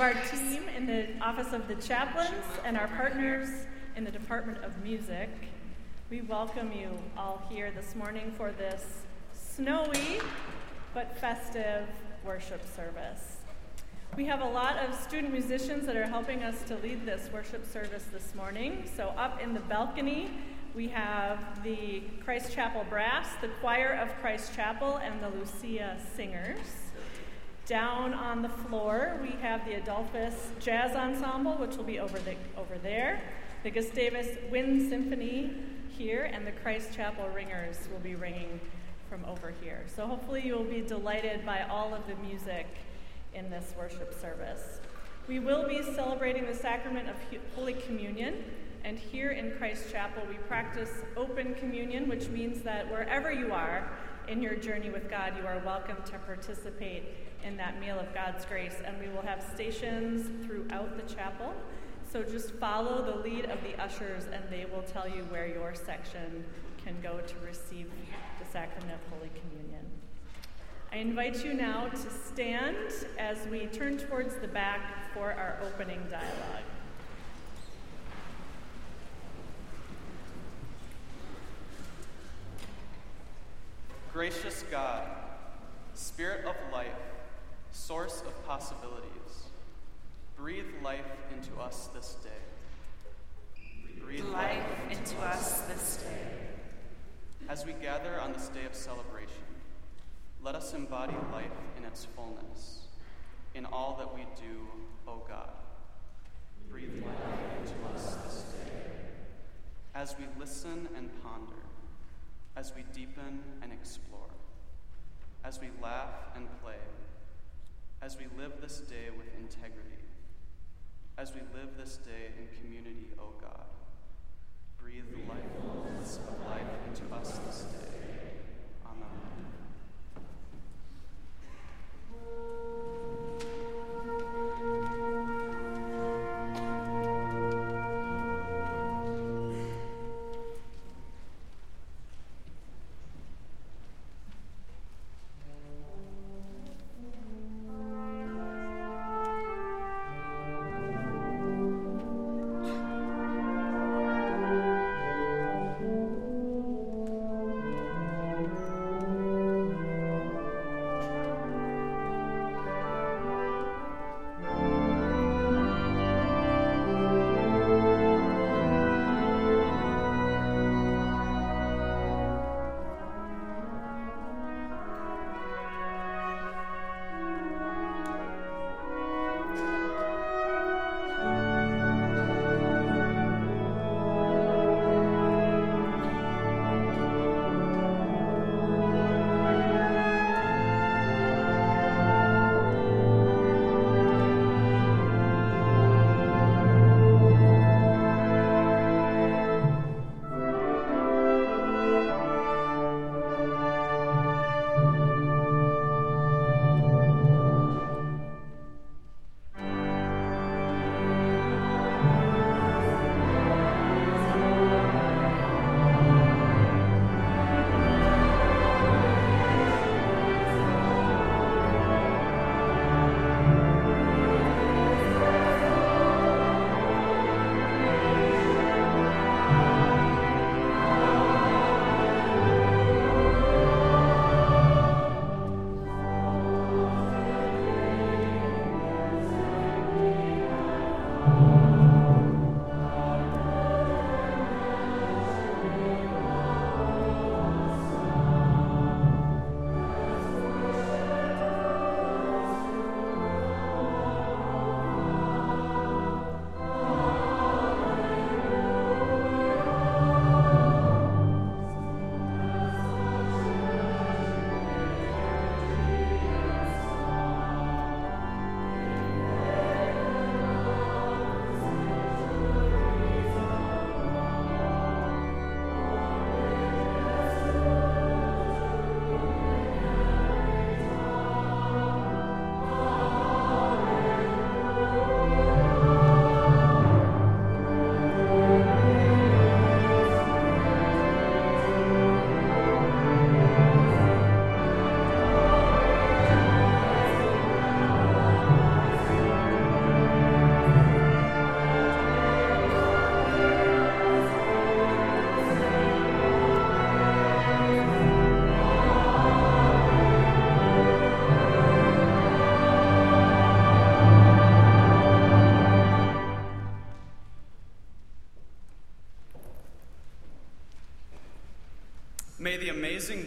of our team in the Office of the Chaplains and our partners in the Department of Music. We welcome you all here this morning for this snowy but festive worship service. We have a lot of student musicians that are helping us to lead this worship service this morning. So, up in the balcony, we have the Christ Chapel Brass, the Choir of Christ Chapel, and the Lucia Singers. Down on the floor, we have the Adolphus Jazz Ensemble, which will be over, the, over there. The Gustavus Wind Symphony here, and the Christ Chapel Ringers will be ringing from over here. So hopefully you will be delighted by all of the music in this worship service. We will be celebrating the sacrament of Holy Communion, and here in Christ Chapel we practice open communion, which means that wherever you are in your journey with God, you are welcome to participate in that meal of God's grace. And we will have stations throughout the chapel. So just follow the lead of the ushers, and they will tell you where your section can go to receive the sacrament of Holy Communion. I invite you now to stand as we turn towards the back for our opening dialogue. Gracious God, Spirit of life, source of possibilities, breathe life into us this day. Breathe life into us this day. As we gather on this day of celebration, let us embody life in its fullness, in all that we do, O God. Breathe life into us this day. As we listen and ponder, as we deepen and explore, as we laugh and play, as we live this day with integrity, as we live this day in community, O God. Breathe the life of life into us this day. Amen.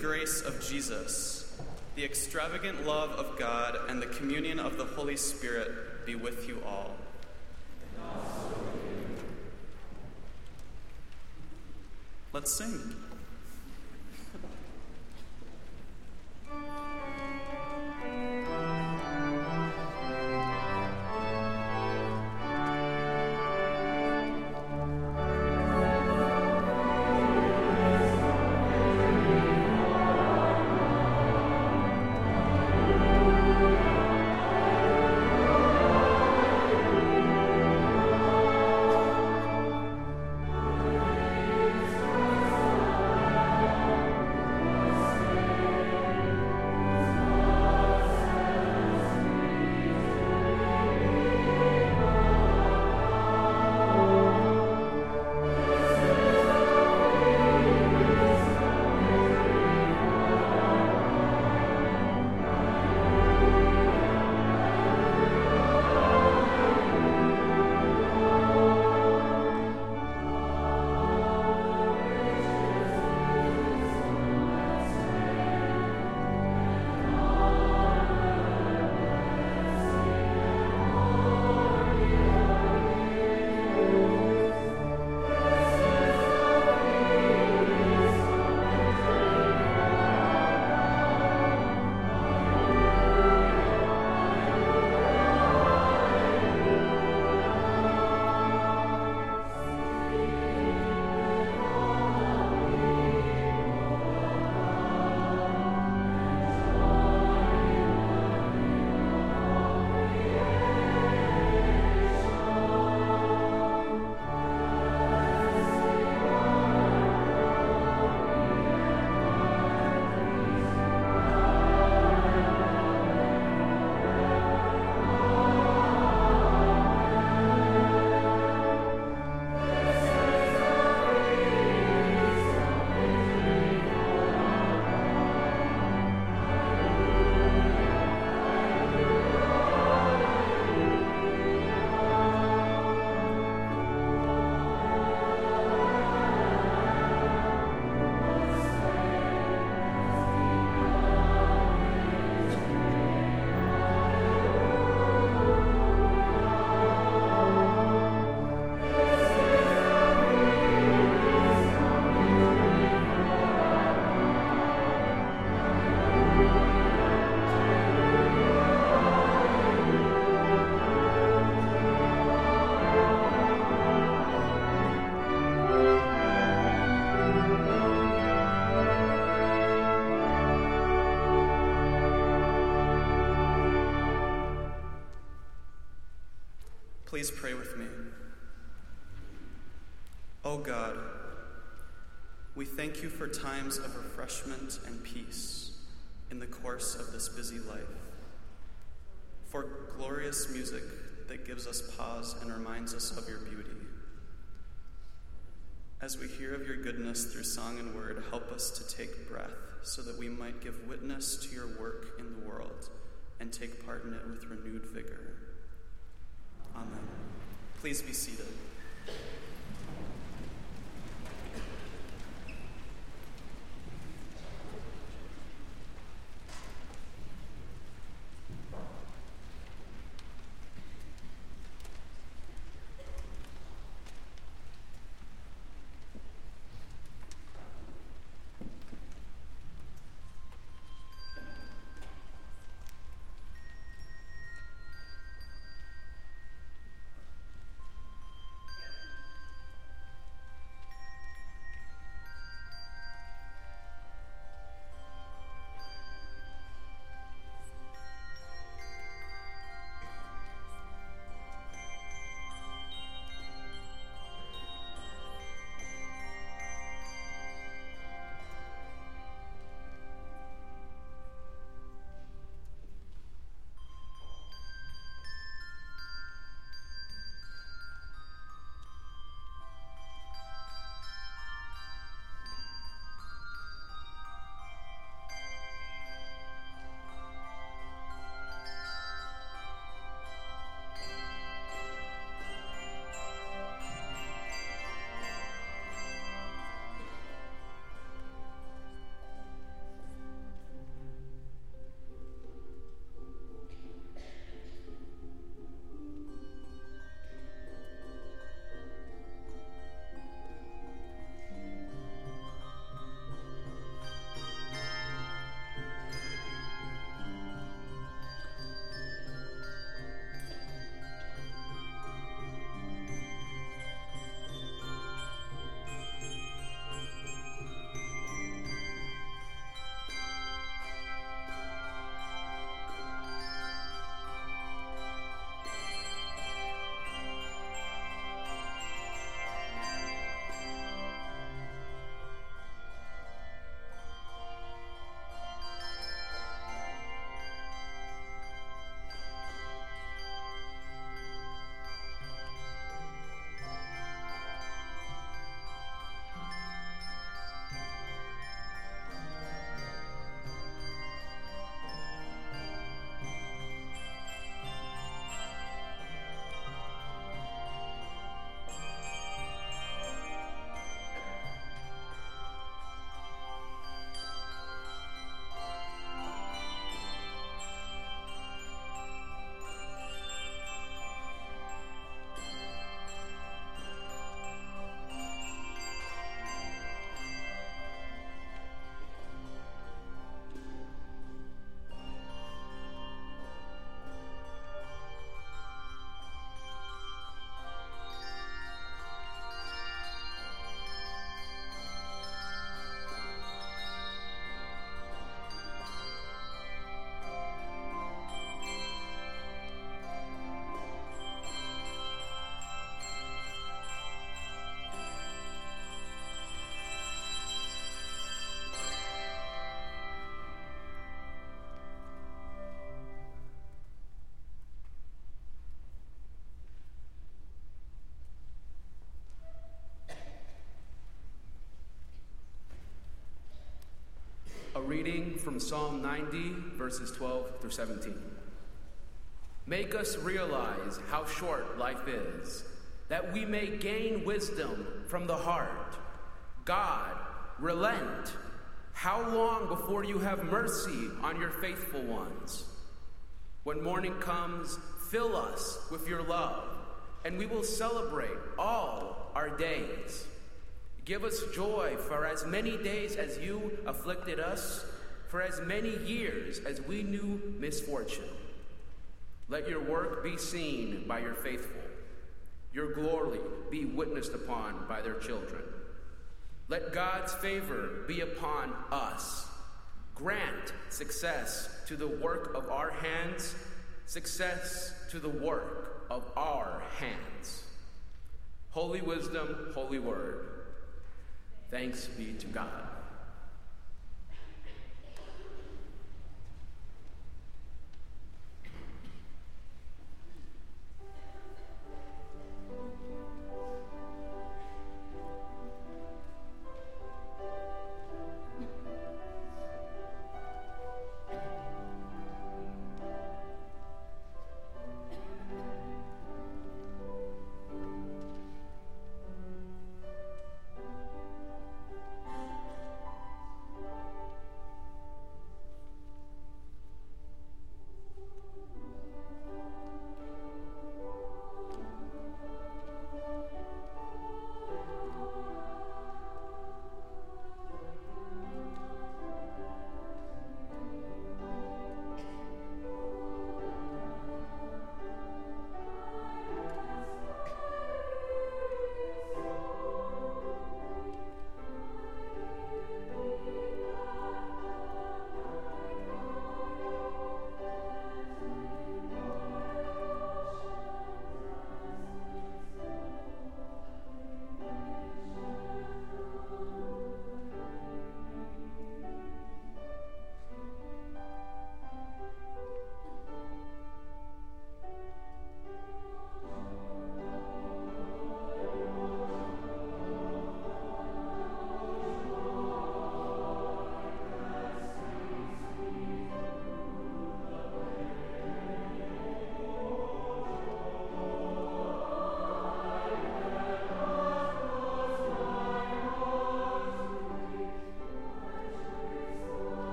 Grace of Jesus, the extravagant love of God, and the communion of the Holy Spirit be with you all. Let's sing. Please pray with me. O oh God, we thank you for times of refreshment and peace in the course of this busy life, for glorious music that gives us pause and reminds us of your beauty. As we hear of your goodness through song and word, help us to take breath so that we might give witness to your work in the world and take part in it with renewed vigor. Amen. Please be seated. From Psalm 90, verses 12 through 17. Make us realize how short life is, that we may gain wisdom from the heart. God, relent. How long before you have mercy on your faithful ones? When morning comes, fill us with your love, and we will celebrate all our days. Give us joy for as many days as you afflicted us, for as many years as we knew misfortune. Let your work be seen by your faithful, your glory be witnessed upon by their children. Let God's favor be upon us. Grant success to the work of our hands, success to the work of our hands. Holy wisdom, holy word. Thanks be to God.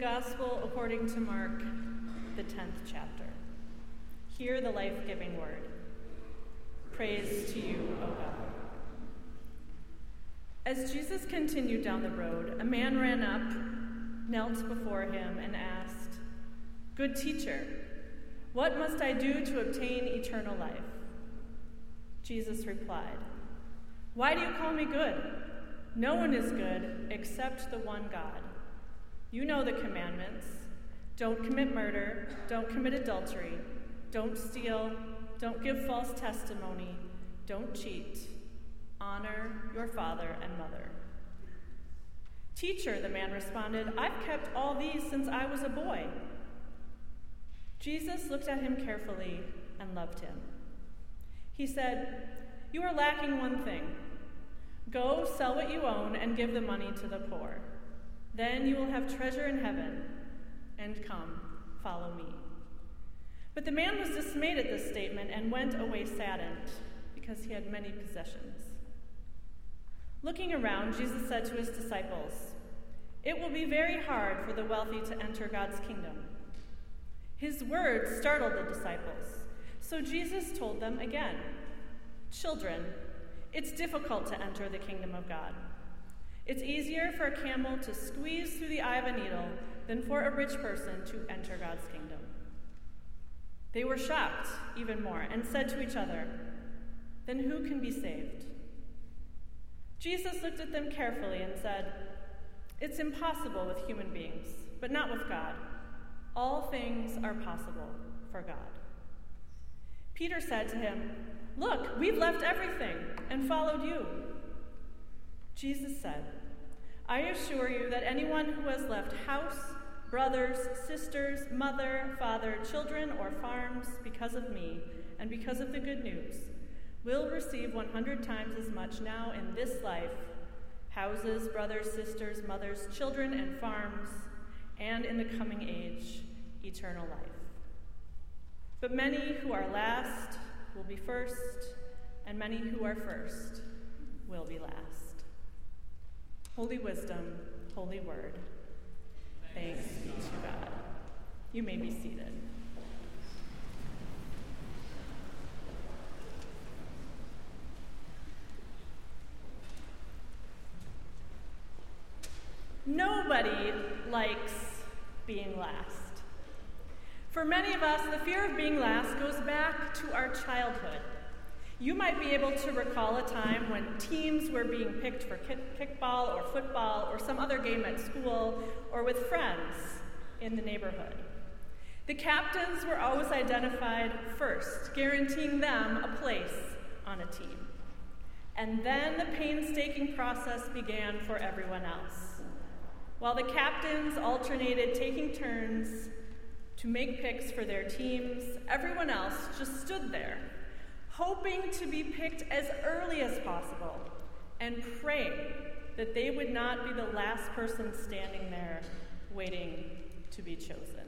Gospel according to Mark, the 10th chapter. Hear the life giving word. Praise to you, O God. As Jesus continued down the road, a man ran up, knelt before him, and asked, Good teacher, what must I do to obtain eternal life? Jesus replied, Why do you call me good? No one is good except the one God. You know the commandments don't commit murder, don't commit adultery, don't steal, don't give false testimony, don't cheat, honor your father and mother. Teacher, the man responded, I've kept all these since I was a boy. Jesus looked at him carefully and loved him. He said, You are lacking one thing. Go sell what you own and give the money to the poor. Then you will have treasure in heaven. And come, follow me. But the man was dismayed at this statement and went away saddened, because he had many possessions. Looking around, Jesus said to his disciples, It will be very hard for the wealthy to enter God's kingdom. His words startled the disciples, so Jesus told them again Children, it's difficult to enter the kingdom of God. It's easier for a camel to squeeze through the eye of a needle than for a rich person to enter God's kingdom. They were shocked even more and said to each other, Then who can be saved? Jesus looked at them carefully and said, It's impossible with human beings, but not with God. All things are possible for God. Peter said to him, Look, we've left everything and followed you. Jesus said, I assure you that anyone who has left house, brothers, sisters, mother, father, children, or farms because of me and because of the good news will receive 100 times as much now in this life houses, brothers, sisters, mothers, children, and farms, and in the coming age, eternal life. But many who are last will be first, and many who are first will be last. Holy wisdom, holy word. Thanks be to God. You may be seated. Nobody likes being last. For many of us, the fear of being last goes back to our childhood. You might be able to recall a time when teams were being picked for kickball or football or some other game at school or with friends in the neighborhood. The captains were always identified first, guaranteeing them a place on a team. And then the painstaking process began for everyone else. While the captains alternated taking turns to make picks for their teams, everyone else just stood there, hoping to be picked as early as possible and praying that they would not be the last person standing there waiting to be chosen.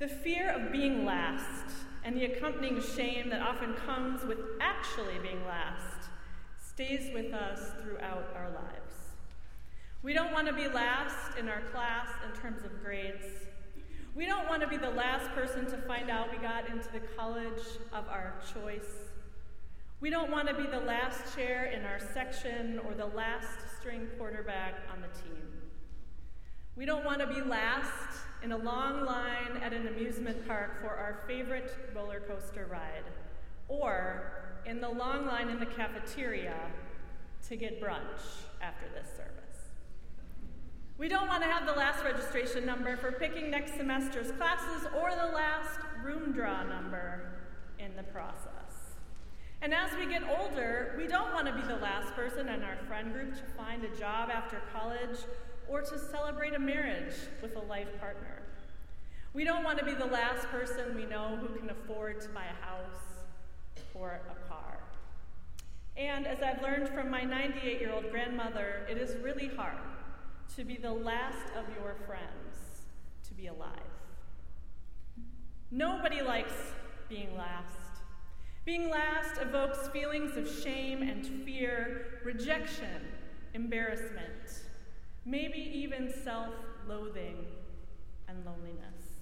The fear of being last and the accompanying shame that often comes with actually being last stays with us throughout our lives. We don't want to be last in our class in terms of grades. We don't want to be the last person to find out we got into the college of our choice. We don't want to be the last chair in our section or the last string quarterback on the team. We don't want to be last in a long line at an amusement park for our favorite roller coaster ride or in the long line in the cafeteria to get brunch after this service. We don't want to have the last registration number for picking next semester's classes or the last room draw number in the process. And as we get older, we don't want to be the last person in our friend group to find a job after college or to celebrate a marriage with a life partner. We don't want to be the last person we know who can afford to buy a house or a car. And as I've learned from my 98 year old grandmother, it is really hard to be the last of your friends to be alive. Nobody likes being last. Being last evokes feelings of shame and fear, rejection, embarrassment, maybe even self loathing and loneliness.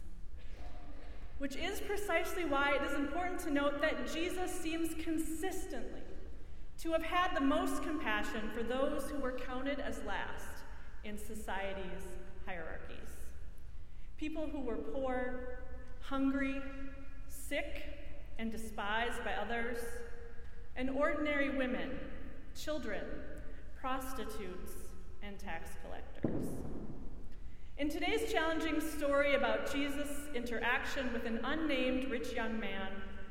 Which is precisely why it is important to note that Jesus seems consistently to have had the most compassion for those who were counted as last in society's hierarchies. People who were poor, hungry, sick, and despised by others, and ordinary women, children, prostitutes, and tax collectors. In today's challenging story about Jesus' interaction with an unnamed rich young man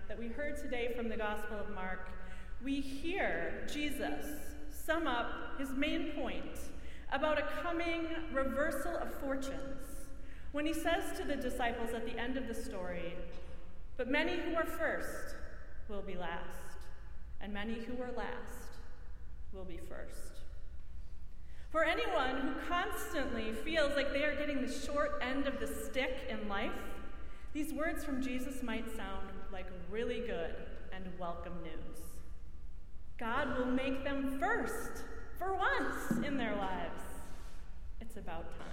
that we heard today from the Gospel of Mark, we hear Jesus sum up his main point about a coming reversal of fortunes when he says to the disciples at the end of the story, But many who are first will be last, and many who are last will be first. For anyone who constantly feels like they are getting the short end of the stick in life, these words from Jesus might sound like really good and welcome news. God will make them first for once in their lives. It's about time.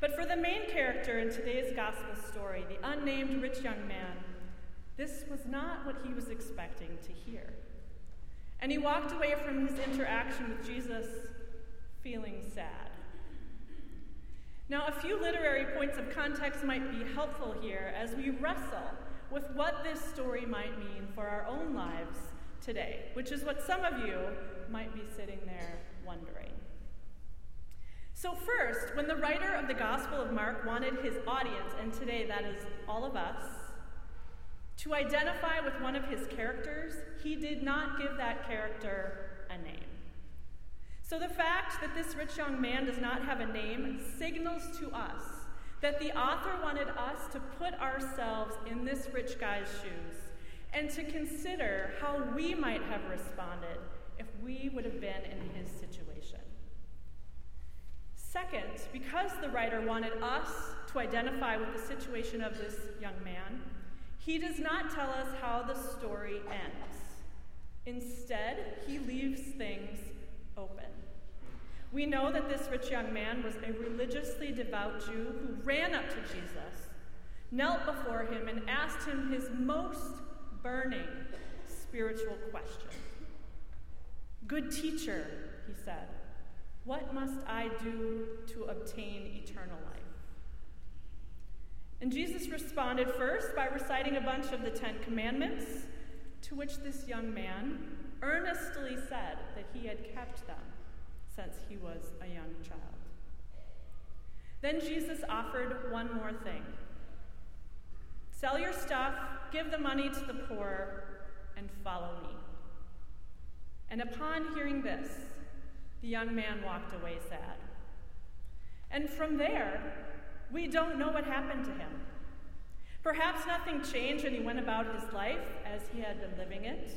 But for the main character in today's gospel story, the unnamed rich young man, this was not what he was expecting to hear. And he walked away from his interaction with Jesus feeling sad. Now, a few literary points of context might be helpful here as we wrestle with what this story might mean for our own lives today, which is what some of you might be sitting there wondering. So, first, when the writer of the Gospel of Mark wanted his audience, and today that is all of us, to identify with one of his characters, he did not give that character a name. So, the fact that this rich young man does not have a name signals to us that the author wanted us to put ourselves in this rich guy's shoes and to consider how we might have responded if we would have been in his situation. Second, because the writer wanted us to identify with the situation of this young man, he does not tell us how the story ends. Instead, he leaves things open. We know that this rich young man was a religiously devout Jew who ran up to Jesus, knelt before him, and asked him his most burning spiritual question. Good teacher, he said, what must I do to obtain eternal life? And Jesus responded first by reciting a bunch of the Ten Commandments, to which this young man earnestly said that he had kept them since he was a young child. Then Jesus offered one more thing sell your stuff, give the money to the poor, and follow me. And upon hearing this, the young man walked away sad. And from there, we don't know what happened to him. Perhaps nothing changed and he went about his life as he had been living it.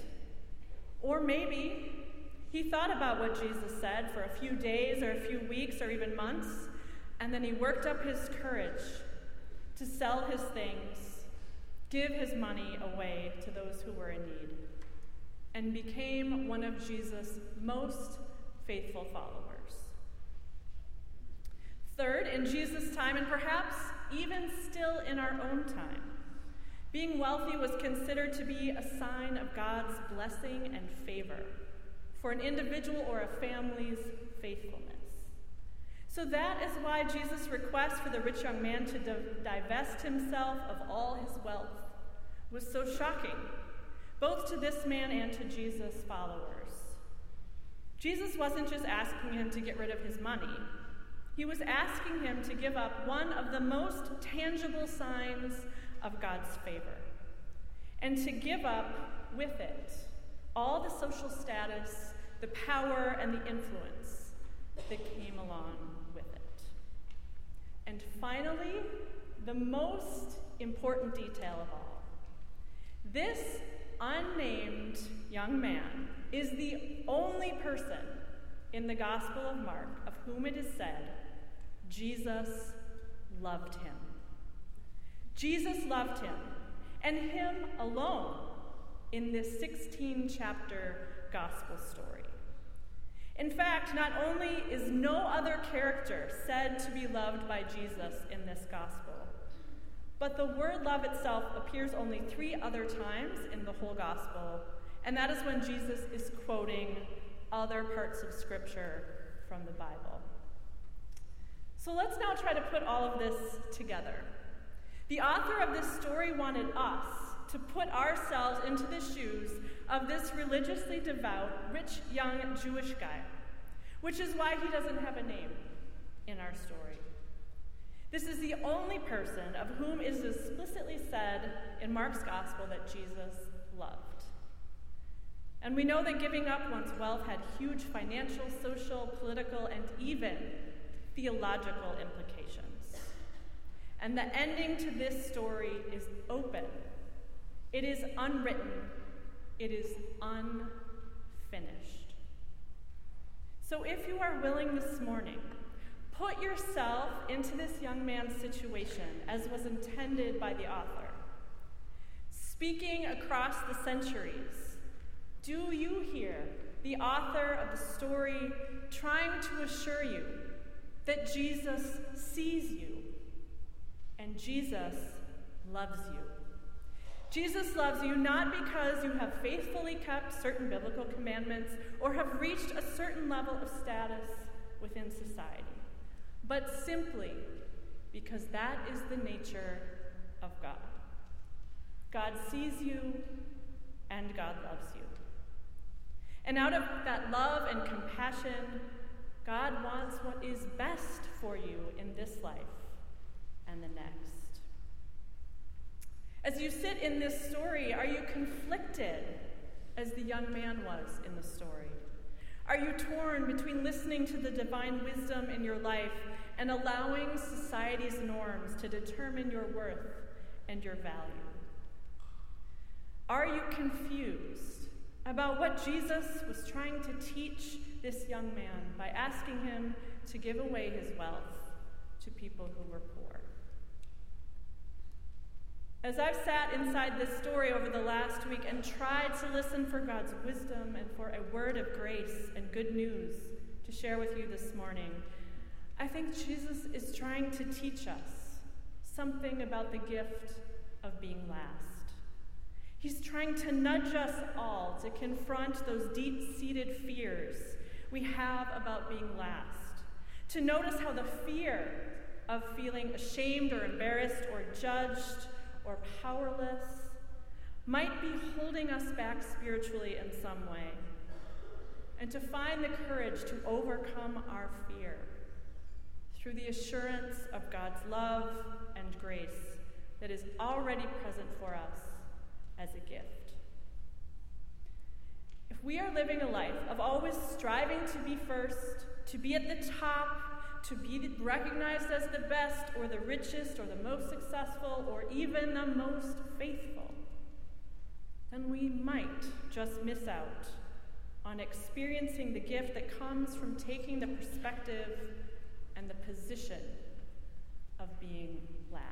Or maybe he thought about what Jesus said for a few days or a few weeks or even months, and then he worked up his courage to sell his things, give his money away to those who were in need, and became one of Jesus' most faithful followers. Third, in Jesus' time, and perhaps even still in our own time, being wealthy was considered to be a sign of God's blessing and favor for an individual or a family's faithfulness. So that is why Jesus' request for the rich young man to divest himself of all his wealth was so shocking, both to this man and to Jesus' followers. Jesus wasn't just asking him to get rid of his money, he was asking him to give up one of the most tangible signs of God's favor, and to give up with it all the social status, the power, and the influence that came along with it. And finally, the most important detail of all this unnamed young man is the only person in the Gospel of Mark of whom it is said, Jesus loved him. Jesus loved him, and him alone in this 16 chapter gospel story. In fact, not only is no other character said to be loved by Jesus in this gospel, but the word love itself appears only three other times in the whole gospel, and that is when Jesus is quoting other parts of Scripture from the Bible. So let's now try to put all of this together. The author of this story wanted us to put ourselves into the shoes of this religiously devout, rich young Jewish guy, which is why he doesn't have a name in our story. This is the only person of whom is explicitly said in Mark's gospel that Jesus loved. And we know that giving up one's wealth had huge financial, social, political, and even theological implications. And the ending to this story is open, it is unwritten, it is unfinished. So if you are willing this morning, put yourself into this young man's situation as was intended by the author. Speaking across the centuries, do you hear the author of the story trying to assure you that Jesus sees you and Jesus loves you? Jesus loves you not because you have faithfully kept certain biblical commandments or have reached a certain level of status within society, but simply because that is the nature of God. God sees you and God loves you. And out of that love and compassion, God wants what is best for you in this life and the next. As you sit in this story, are you conflicted as the young man was in the story? Are you torn between listening to the divine wisdom in your life and allowing society's norms to determine your worth and your value? Are you confused about what Jesus was trying to teach this young man by asking him to give away his wealth to people who were poor? As I've sat inside this story over the last week and tried to listen for God's wisdom and for a word of grace and good news to share with you this morning, I think Jesus is trying to teach us something about the gift of being last. He's trying to nudge us all to confront those deep seated fears we have about being last, to notice how the fear of feeling ashamed or embarrassed or judged or powerless might be holding us back spiritually in some way, and to find the courage to overcome our fear through the assurance of God's love and grace that is already present for us as a gift. If we are living a life of always striving to be first, to be at the top, to be recognized as the best or the richest or the most successful or even the most faithful, then we might just miss out on experiencing the gift that comes from taking the perspective and the position of being last.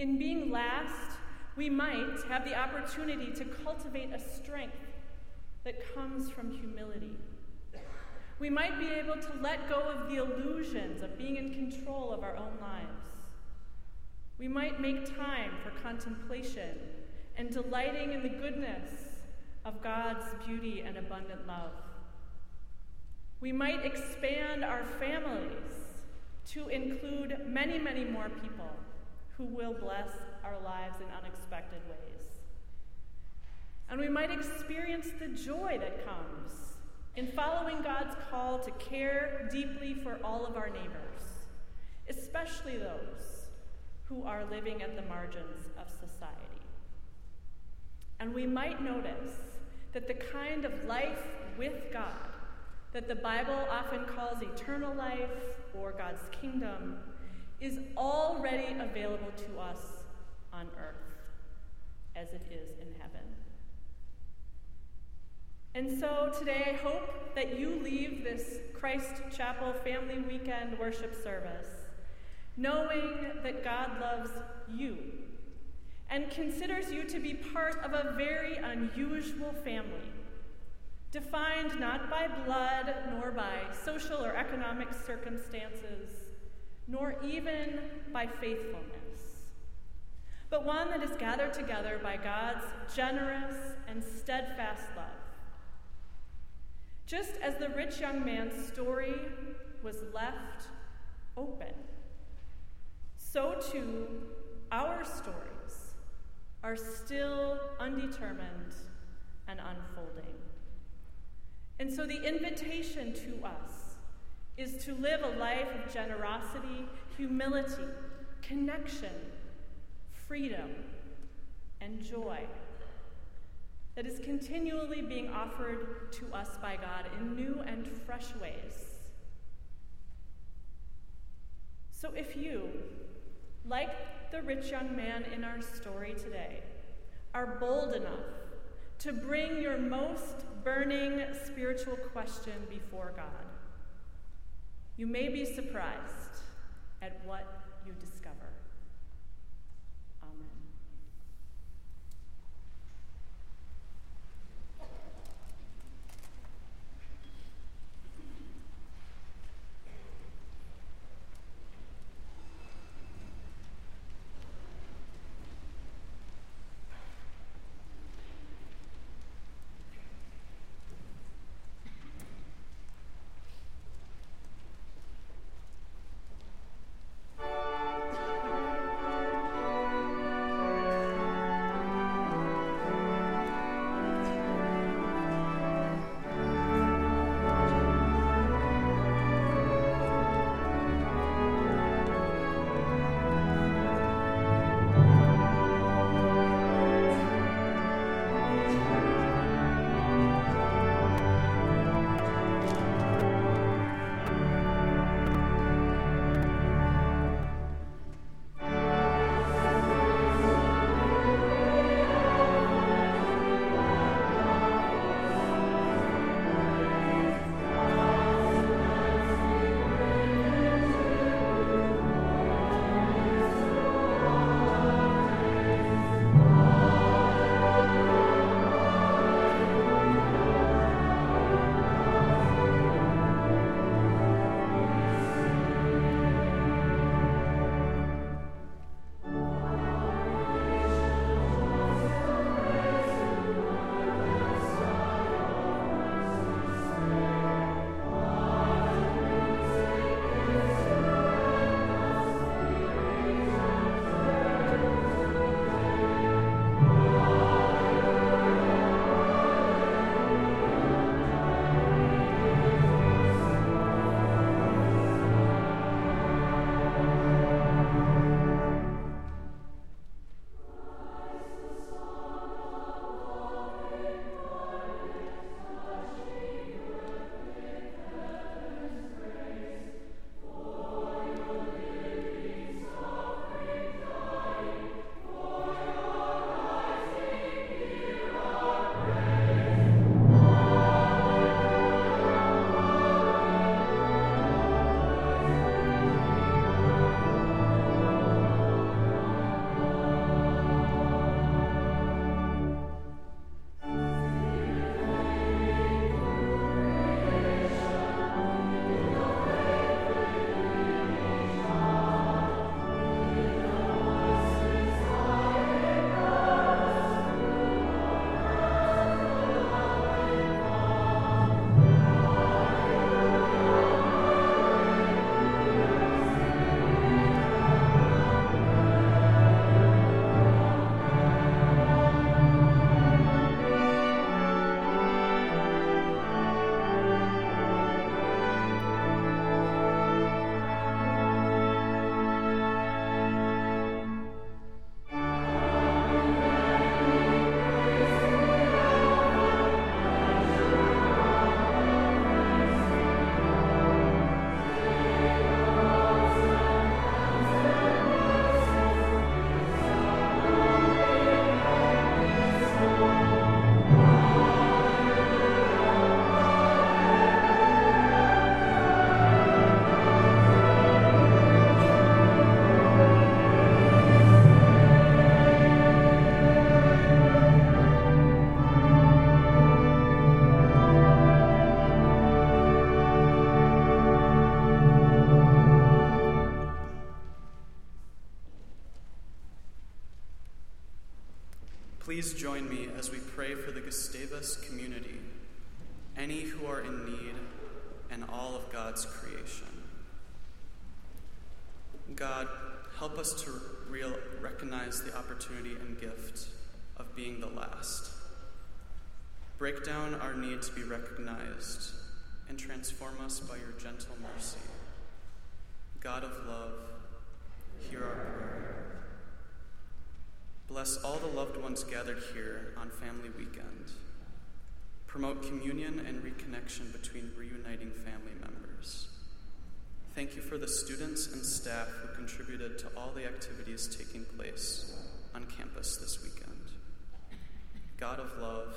In being last, we might have the opportunity to cultivate a strength that comes from humility we might be able to let go of the illusions of being in control of our own lives. We might make time for contemplation and delighting in the goodness of God's beauty and abundant love. We might expand our families to include many, many more people who will bless our lives in unexpected ways. And we might experience the joy that comes in following God's call to care deeply for all of our neighbors, especially those who are living at the margins of society. And we might notice that the kind of life with God that the Bible often calls eternal life or God's kingdom is already available to us on earth as it is in heaven. And so today, I hope that you leave this Christ Chapel Family Weekend worship service knowing that God loves you and considers you to be part of a very unusual family, defined not by blood, nor by social or economic circumstances, nor even by faithfulness, but one that is gathered together by God's generous and steadfast love. Just as the rich young man's story was left open, so too our stories are still undetermined and unfolding. And so the invitation to us is to live a life of generosity, humility, connection, freedom, and joy that is continually being offered to us by God in new and fresh ways. So if you, like the rich young man in our story today, are bold enough to bring your most burning spiritual question before God, you may be surprised at what Please join me as we pray for the Gustavus community, any who are in need, and all of God's creation. God, help us to real, recognize the opportunity and gift of being the last. Break down our need to be recognized and transform us by your gentle mercy. God of love, hear our prayer. Bless all the loved ones gathered here on Family Weekend. Promote communion and reconnection between reuniting family members. Thank you for the students and staff who contributed to all the activities taking place on campus this weekend. God of love,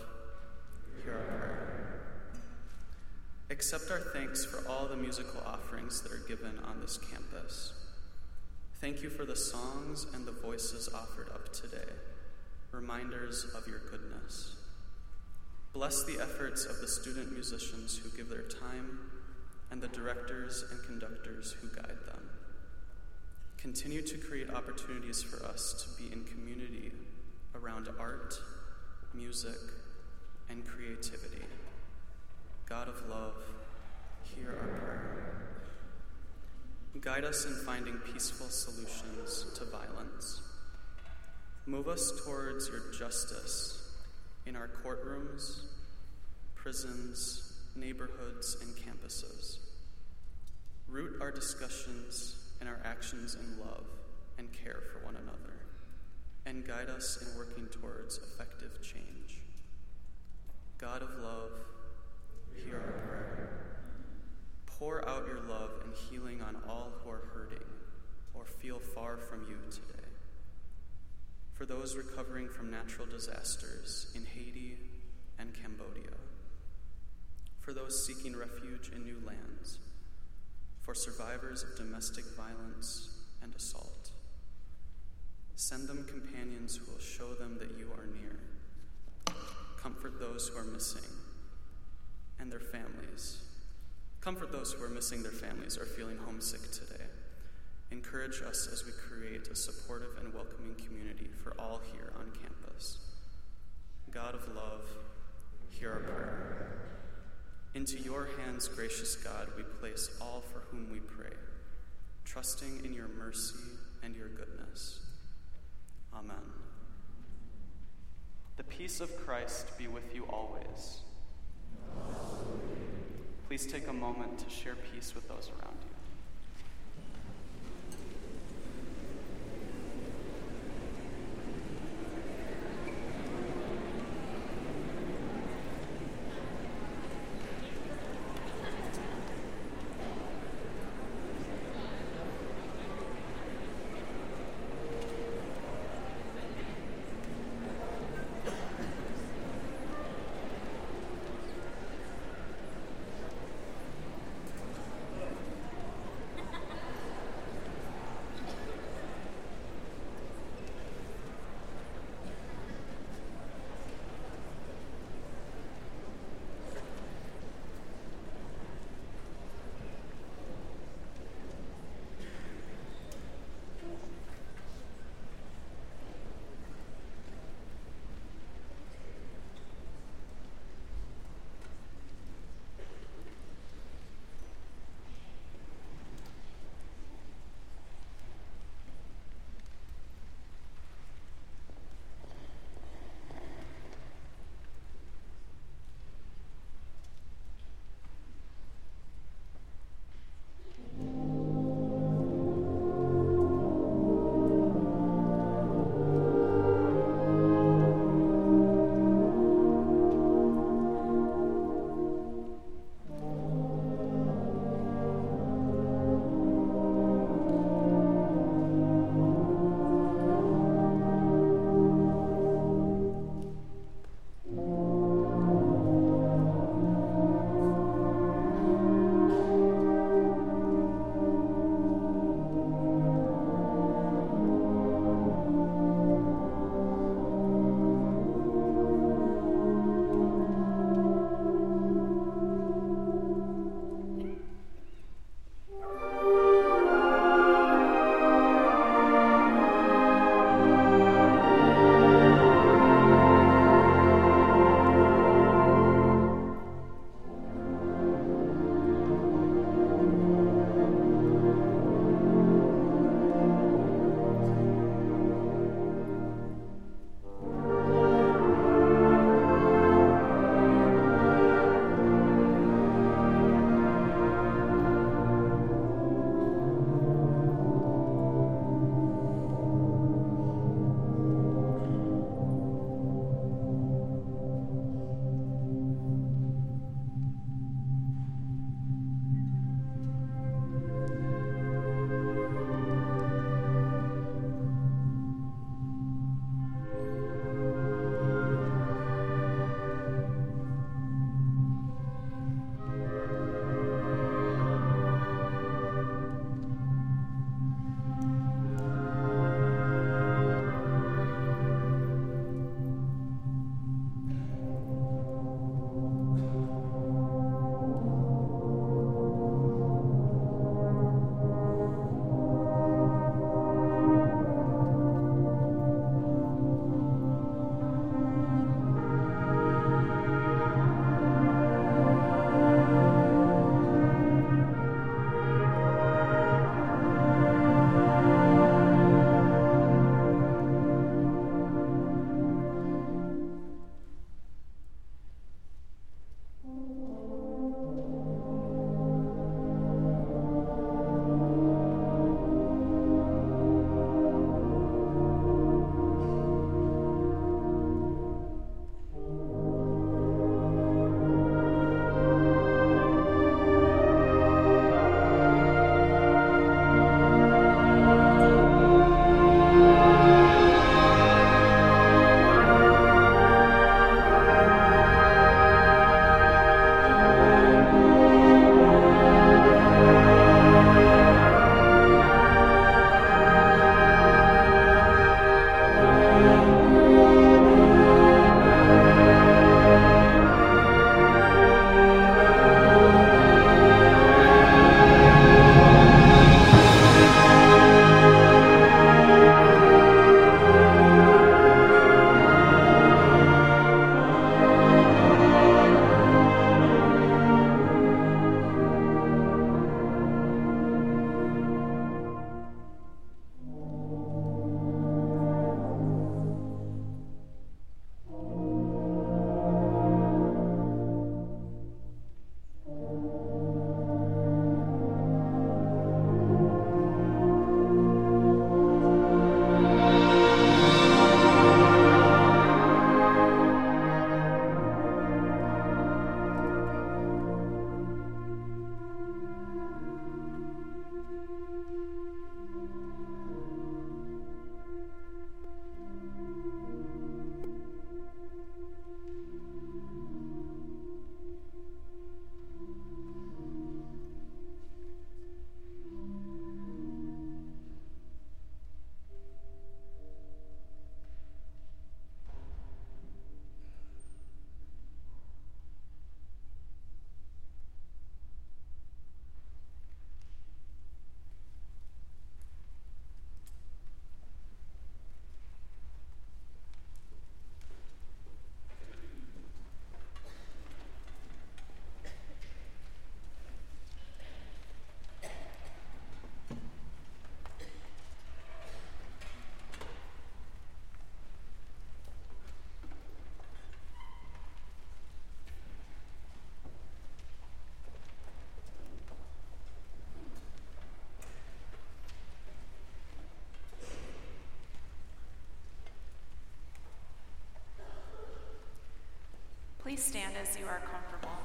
hear our prayer. Accept our thanks for all the musical offerings that are given on this campus. Thank you for the songs and the voices offered up today, reminders of your goodness. Bless the efforts of the student musicians who give their time and the directors and conductors who guide them. Continue to create opportunities for us to be in community around art, music, and creativity. God of love, hear our prayer. Guide us in finding peaceful solutions to violence. Move us towards your justice in our courtrooms, prisons, neighborhoods, and campuses. Root our discussions and our actions in love and care for one another, and guide us in working towards effective change. God of love, hear our prayer. Pour out your love and healing on all who are hurting or feel far from you today. For those recovering from natural disasters in Haiti and Cambodia. For those seeking refuge in new lands. For survivors of domestic violence and assault. Send them companions who will show them that you are near. Comfort those who are missing and their families Comfort those who are missing their families or feeling homesick today. Encourage us as we create a supportive and welcoming community for all here on campus. God of love, hear our prayer. Into your hands, gracious God, we place all for whom we pray, trusting in your mercy and your goodness. Amen. The peace of Christ be with you always. Please take a moment to share peace with those around you. Please stand as you are comfortable.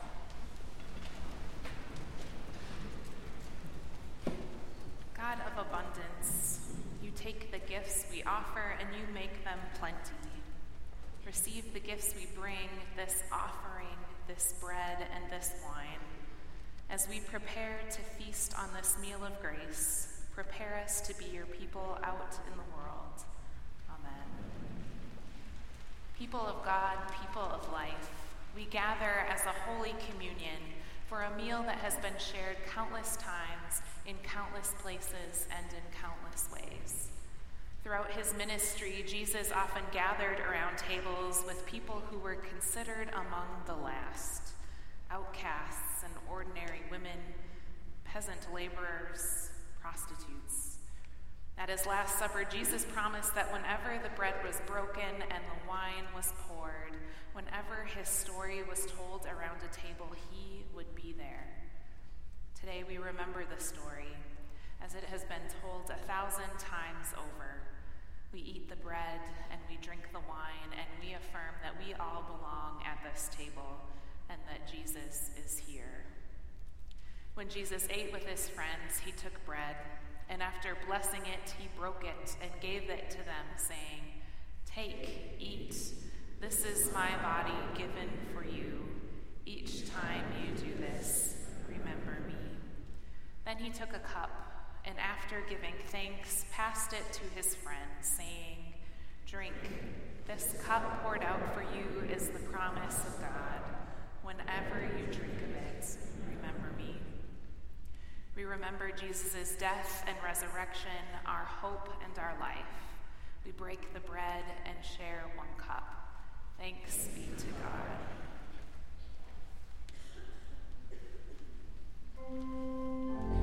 God of abundance, you take the gifts we offer and you make them plenty. Receive the gifts we bring, this offering, this bread, and this wine. As we prepare to feast on this meal of grace, prepare us to be your people out in the world. Amen. People of God, people of life, we gather as a holy communion for a meal that has been shared countless times in countless places and in countless ways. Throughout his ministry, Jesus often gathered around tables with people who were considered among the last outcasts and ordinary women, peasant laborers, prostitutes. At his Last Supper, Jesus promised that whenever the bread was broken and the wine was poured, whenever his story was told around a table, he would be there. Today we remember the story as it has been told a thousand times over. We eat the bread and we drink the wine, and we affirm that we all belong at this table and that Jesus is here. When Jesus ate with his friends, he took bread, and after blessing it, he broke it and gave it to them, saying, Take, eat. This is my body given for you. Each time you do this, remember me. Then he took a cup, and after giving thanks, passed it to his friends, saying, Drink. This cup poured out for you is the promise of God. Whenever you drink of it. We remember Jesus' death and resurrection, our hope and our life. We break the bread and share one cup. Thanks be to God.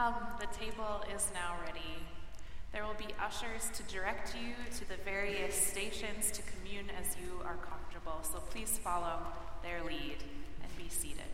Come, the table is now ready. There will be ushers to direct you to the various stations to commune as you are comfortable. So please follow their lead and be seated.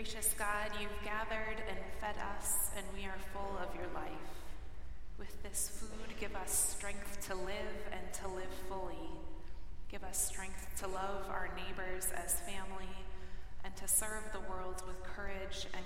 Gracious God, you've gathered and fed us, and we are full of your life. With this food, give us strength to live and to live fully. Give us strength to love our neighbors as family and to serve the world with courage and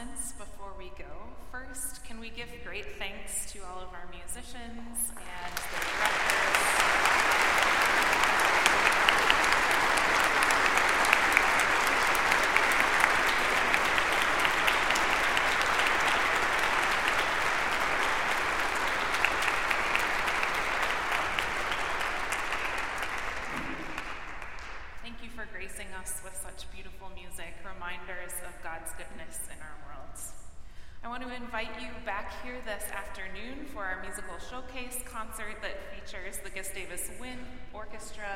announcements before we go. First, can we give great thanks to all of our musicians and the directors? Thank you for gracing us with such beautiful music, reminders of God's goodness in our worlds. I want to invite you back here this afternoon for our musical showcase concert that features the Gustavus Wind Orchestra,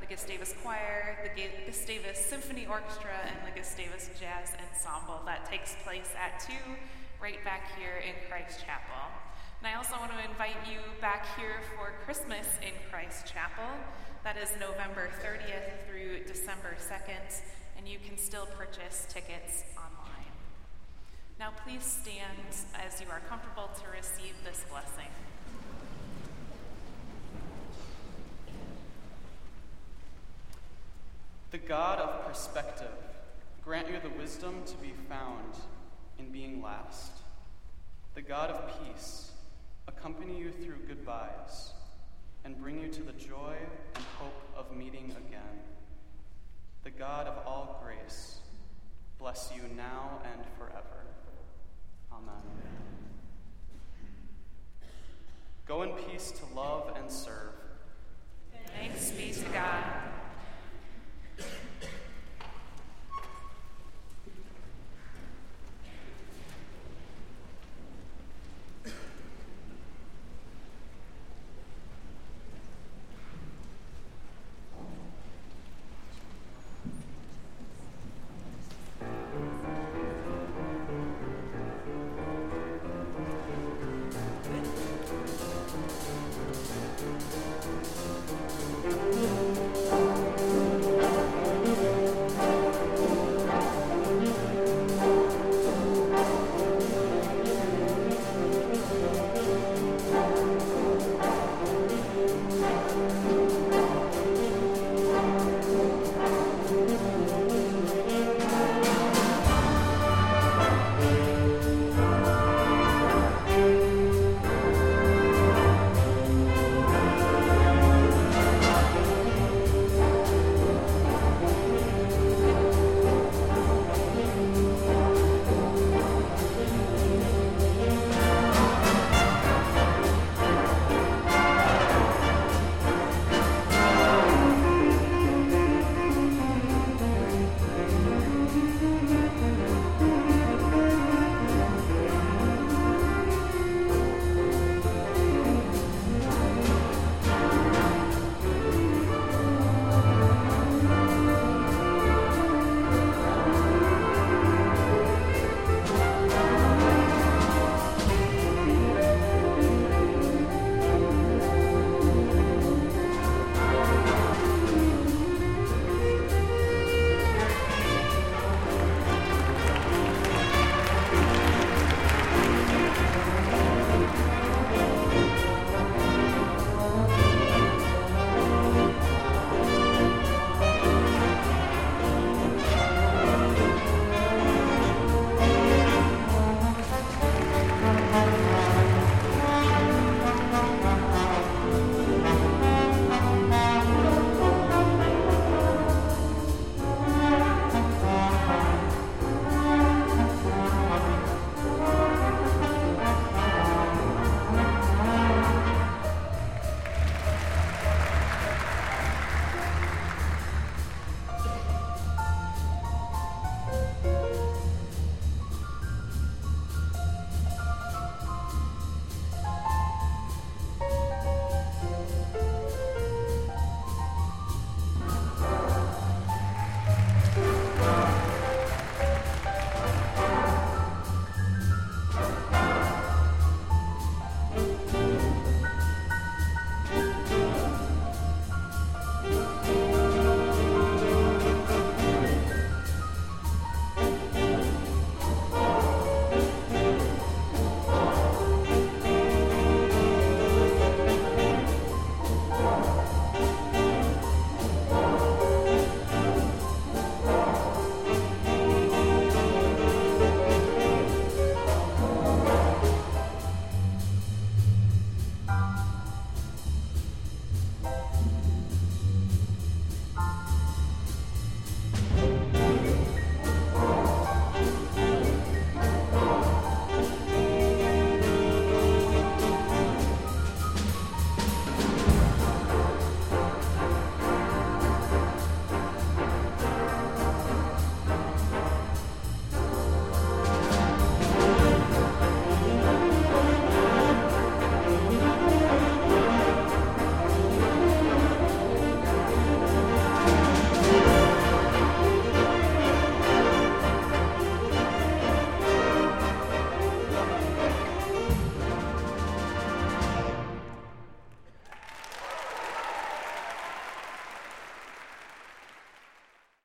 the Gustavus Choir, the Gustavus Symphony Orchestra, and the Gustavus Jazz Ensemble. That takes place at 2 right back here in Christ Chapel. And I also want to invite you back here for Christmas in Christ Chapel. That is November 30th through December 2nd, and you can still purchase tickets online. Now, please stand as you are comfortable to receive this blessing. The God of perspective grant you the wisdom to be found in being last. The God of peace accompany you through goodbyes and bring you to the joy and hope of meeting again. The God of all grace bless you now and forever. Amen. Go in peace to love and serve. Thanks be to God.